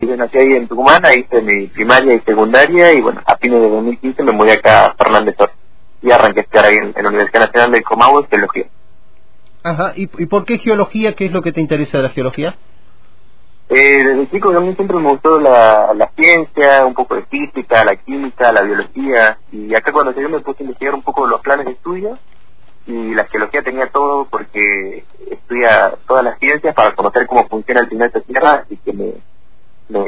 Y yo nací ahí en Tucumán, ahí hice mi primaria y secundaria y bueno, a fines de 2015 me mudé acá a Fernández Torres y arranqué a estudiar ahí en, la Universidad Nacional de Comahue, Geología. Ajá, ¿Y, ¿y por qué geología? ¿Qué es lo que te interesa de la geología? Eh, desde chico a mí siempre me gustó la, la ciencia, un poco de física, la química, la biología y acá cuando llegué me puse a investigar un poco los planes de estudio y la geología tenía todo porque estudia todas las ciencias para conocer cómo funciona el planeta Tierra y que me,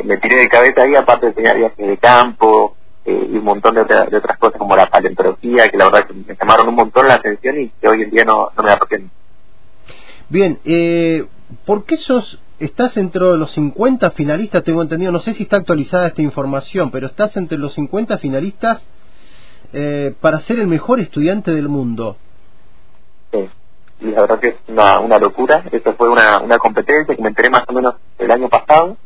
me, tiré de cabeza ahí, aparte de tener viajes de campo eh, y un montón de, de, otras cosas como la paleontología, que la verdad que me llamaron un montón la atención y que hoy en día no, no me arrepiento. Bien, eh, ¿por qué sos, estás entre los 50 finalistas, tengo entendido, no sé si está actualizada esta información, pero estás entre los 50 finalistas eh, para ser el mejor estudiante del mundo? Sí, y la verdad que es una, una locura, esto fue una, una competencia que me enteré más o menos el año pasado,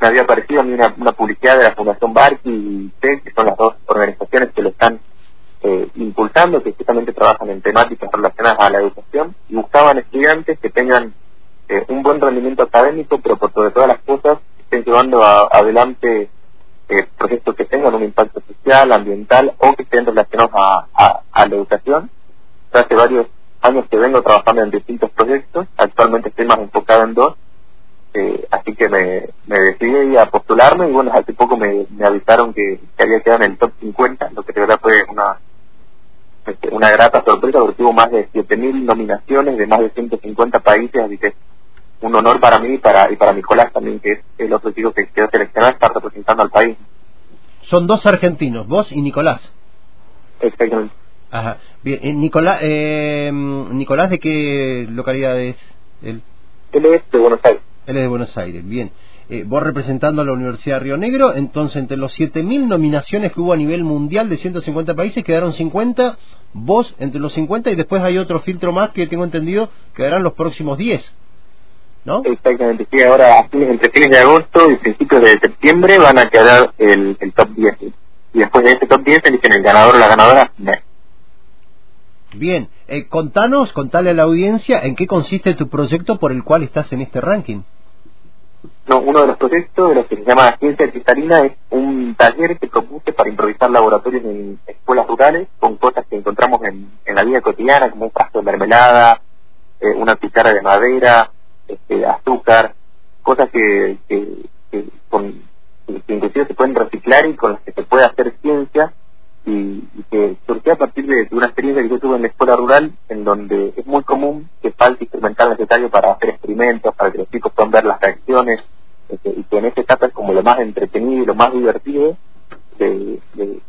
me había aparecido a mí una, publicidad de la Fundación Barqui y TEC, que son las dos organizaciones que lo están eh, impulsando, que justamente trabajan en temáticas relacionadas a la educación, y buscaban estudiantes que tengan eh, un buen rendimiento académico, pero por sobre todas las cosas estén llevando adelante eh, proyectos que tengan un impacto social, ambiental o que estén relacionados a, a, la educación. hace varios años que vengo trabajando en distintos proyectos, actualmente estoy más enfocado en dos, eh, así que me, me decidí a postularme y bueno, hace poco me, avisaron que, había quedado en el top 50, lo que de verdad fue una este, una grata sorpresa porque tuvo más de 7.000 nominaciones de más de 150 países, así que un honor para mí y para, y para Nicolás también, que es el otro chico que quedó seleccionado, estar representando al país. Son dos argentinos, vos y Nicolás. Exactamente. Ajá. Bien, eh, Nicolás, eh, Nicolás, ¿de qué localidad es él? Él es de Buenos Aires. Él es de Buenos Aires, bien. Eh, vos representando a la Universidad de Río Negro, entonces entre los 7.000 nominaciones que hubo a nivel mundial de 150 países, quedaron 50, vos entre los 50 y después hay otro filtro más que tengo entendido quedarán los próximos 10, ¿no? Exactamente, sí, ahora entre fines de agosto y principios de septiembre van a quedar el, top 10. Y después de ese top 10 eligen el ganador o la ganadora. Bien, eh, contanos, contale a la audiencia en qué consiste tu proyecto por el cual estás en este ranking. No, uno de los proyectos de lo que se llama Ciencia Cristalina es un taller que propuse para improvisar laboratorios en escuelas rurales con cosas que encontramos en, la vida cotidiana, como un frasco de mermelada, eh, una pizarra de madera, este, azúcar, cosas que, que, que, con, que inclusive se pueden reciclar y con las que se puede hacer ciencia y, que surgió a partir de, una experiencia que yo tuve en la escuela rural, en donde es muy común que falte instrumental necesario para hacer experimentos, para que los chicos puedan ver las reacciones, este, y que en esta etapa es como lo más entretenido y lo más divertido de,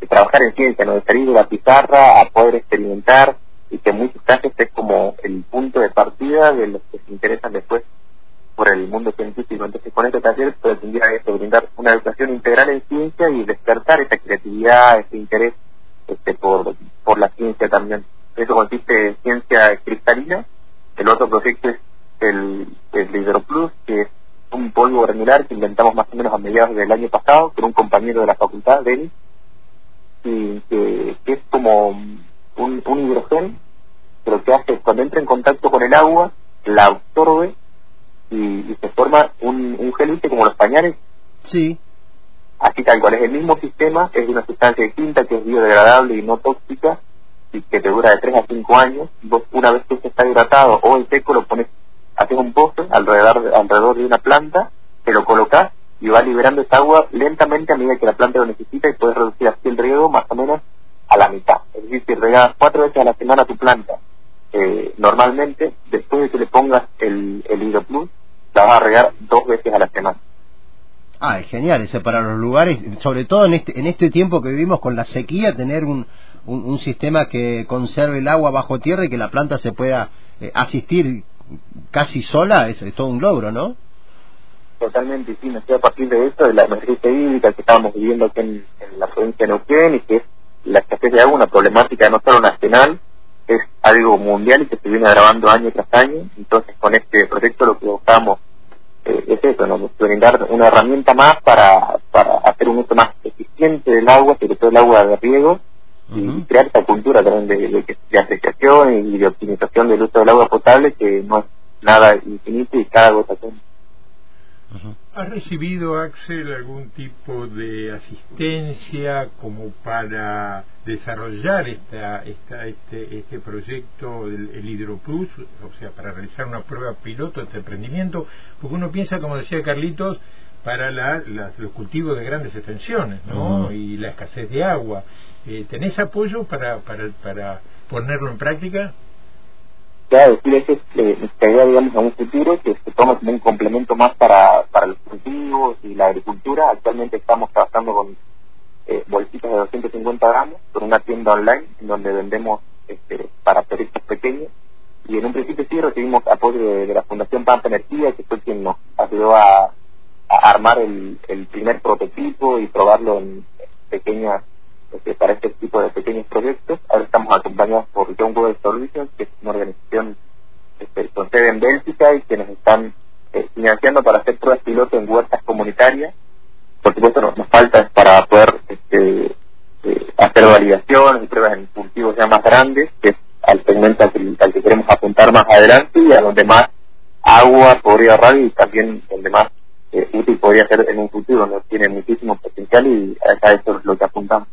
trabajar en ciencia, ¿no? de salir de la pizarra a poder experimentar, y que en muchos casos es como el punto de partida de los que se interesan después por el mundo científico. Entonces, con este taller pretendía eso, brindar una educación integral en ciencia y despertar esa creatividad, ese interés este, por, por la ciencia también. Eso consiste en ciencia cristalina. El otro proyecto es el, el Hidroplus, que es un polvo granular que inventamos más o menos a mediados del año pasado con un compañero de la facultad, Denis, y que, es como un, un hidrógeno, pero que hace cuando entra en contacto con el agua, la absorbe y, se forma un, un gel, como los pañales. Sí. Así tal cual, es el mismo sistema, es de una sustancia distinta que es biodegradable y no tóxica y que te dura de 3 a 5 años. Vos una vez que está hidratado o en seco lo pones, haces un pozo alrededor, alrededor de una planta, te lo colocas y va liberando esa agua lentamente a medida que la planta lo necesita y puedes reducir así el riego más o menos a la mitad. Es decir, si regas cuatro veces a la semana tu planta, eh, normalmente, después de que le pongas el, el Hidroplus, la vas a regar dos veces a la semana. Ah, es genial ese para los lugares, sobre todo en este, en este tiempo que vivimos con la sequía, tener un, un, sistema que conserve el agua bajo tierra y que la planta se pueda eh, asistir casi sola, es, es, todo un logro, ¿no? Totalmente, sí, estoy a partir de esto, de la emergencia hídrica que estábamos viviendo aquí en, la provincia de Neuquén y que es la escasez de agua, una problemática no solo nacional, es algo mundial y que se viene agravando año tras año. Entonces, con este proyecto lo que buscamos eh, es eso, ¿no? brindar una herramienta más para, para hacer un uso más eficiente del agua, sobre todo el agua de riego, y crear esta cultura también de, de, apreciación y de optimización del uso del agua potable, que no es nada infinito y cada gota cuenta. ¿Ha recibido, Axel, algún tipo de asistencia como para desarrollar esta, esta, este, este proyecto del el HidroPlus, o sea, para realizar una prueba piloto de este emprendimiento? Porque uno piensa, como decía Carlitos, para la, los cultivos de grandes extensiones ¿no? y la escasez de agua. Eh, ¿Tenés apoyo para, para, para ponerlo en práctica? Claro, decir es que digamos, a un futuro que se toma como un complemento más para, para los cultivos y la agricultura. Actualmente estamos trabajando con eh, bolsitas de 250 gramos con una tienda online donde vendemos este, para proyectos pequeños. Y en un principio sí recibimos apoyo de, la Fundación Pampa Energía, que fue quien nos ayudó a, armar el, el primer prototipo y probarlo en pequeñas para este tipo de pequeños proyectos. Ahora estamos acompañados por John World Solutions, que es una organización este, con sede en Bélgica y que nos están eh, financiando para hacer pruebas piloto en huertas comunitarias. Por supuesto, nos, nos falta para poder este, eh, hacer validaciones y pruebas en cultivos ya más grandes, que es al segmento al que, queremos apuntar más adelante y a donde más agua podría ahorrar y también donde más eh, útil podría ser en un futuro, ¿no? tiene muchísimo potencial y a eso es lo que apuntamos.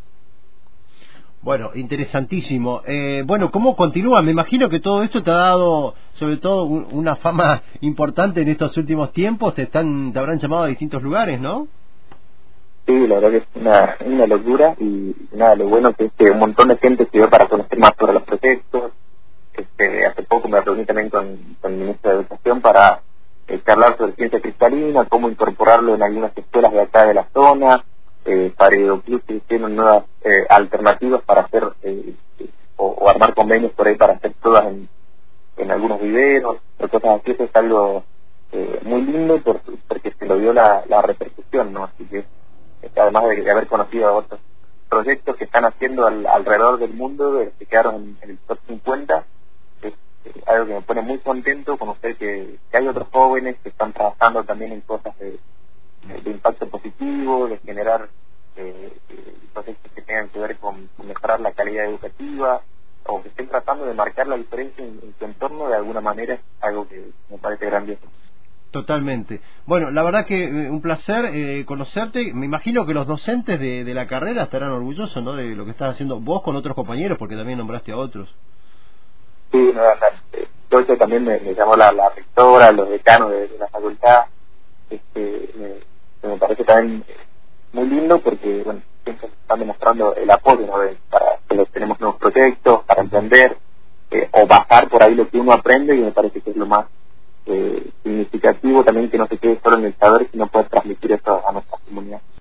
Bueno, interesantísimo. Eh, bueno, ¿cómo continúa? Me imagino que todo esto te ha dado, sobre todo, una fama importante en estos últimos tiempos. Te, están, te habrán llamado a distintos lugares, ¿no? Sí, la verdad que es una, locura y nada, lo bueno que es que un montón de gente se dio para conocer más sobre los proyectos. Este, hace poco me reuní también con, con el ministro de Educación para eh, charlar sobre ciencia cristalina, cómo incorporarlo en algunas escuelas de acá de la zona eh, para tienen nuevas eh, alternativas para hacer eh, o, armar convenios por ahí para hacer pruebas en, algunos viveros o cosas así, eso es algo eh, muy lindo porque se lo dio la, la repercusión, ¿no? Así que este, además de, haber conocido otros proyectos que están haciendo alrededor del mundo, que quedaron en, el top 50, es algo que me pone muy contento conocer que, que hay otros jóvenes que están trabajando también en cosas de de impacto positivo, de generar eh, eh, proyectos que tengan que ver con, mejorar la calidad educativa o que estén tratando de marcar la diferencia en, su entorno de alguna manera, algo que me parece grandioso. Totalmente. Bueno, la verdad que eh, un placer eh, conocerte. Me imagino que los docentes de, de, la carrera estarán orgullosos ¿no? de lo que estás haciendo vos con otros compañeros, porque también nombraste a otros. Sí, no, no, también me, llamó la, la, rectora, los decanos de, de la facultad. Este, me, me parece también muy lindo porque, bueno, están demostrando el apoyo para que los tenemos nuevos proyectos, para entender eh, o bajar por ahí lo que uno aprende y me parece que es lo más eh, significativo también que no se quede solo en el saber, sino poder transmitir eso a nuestras comunidades.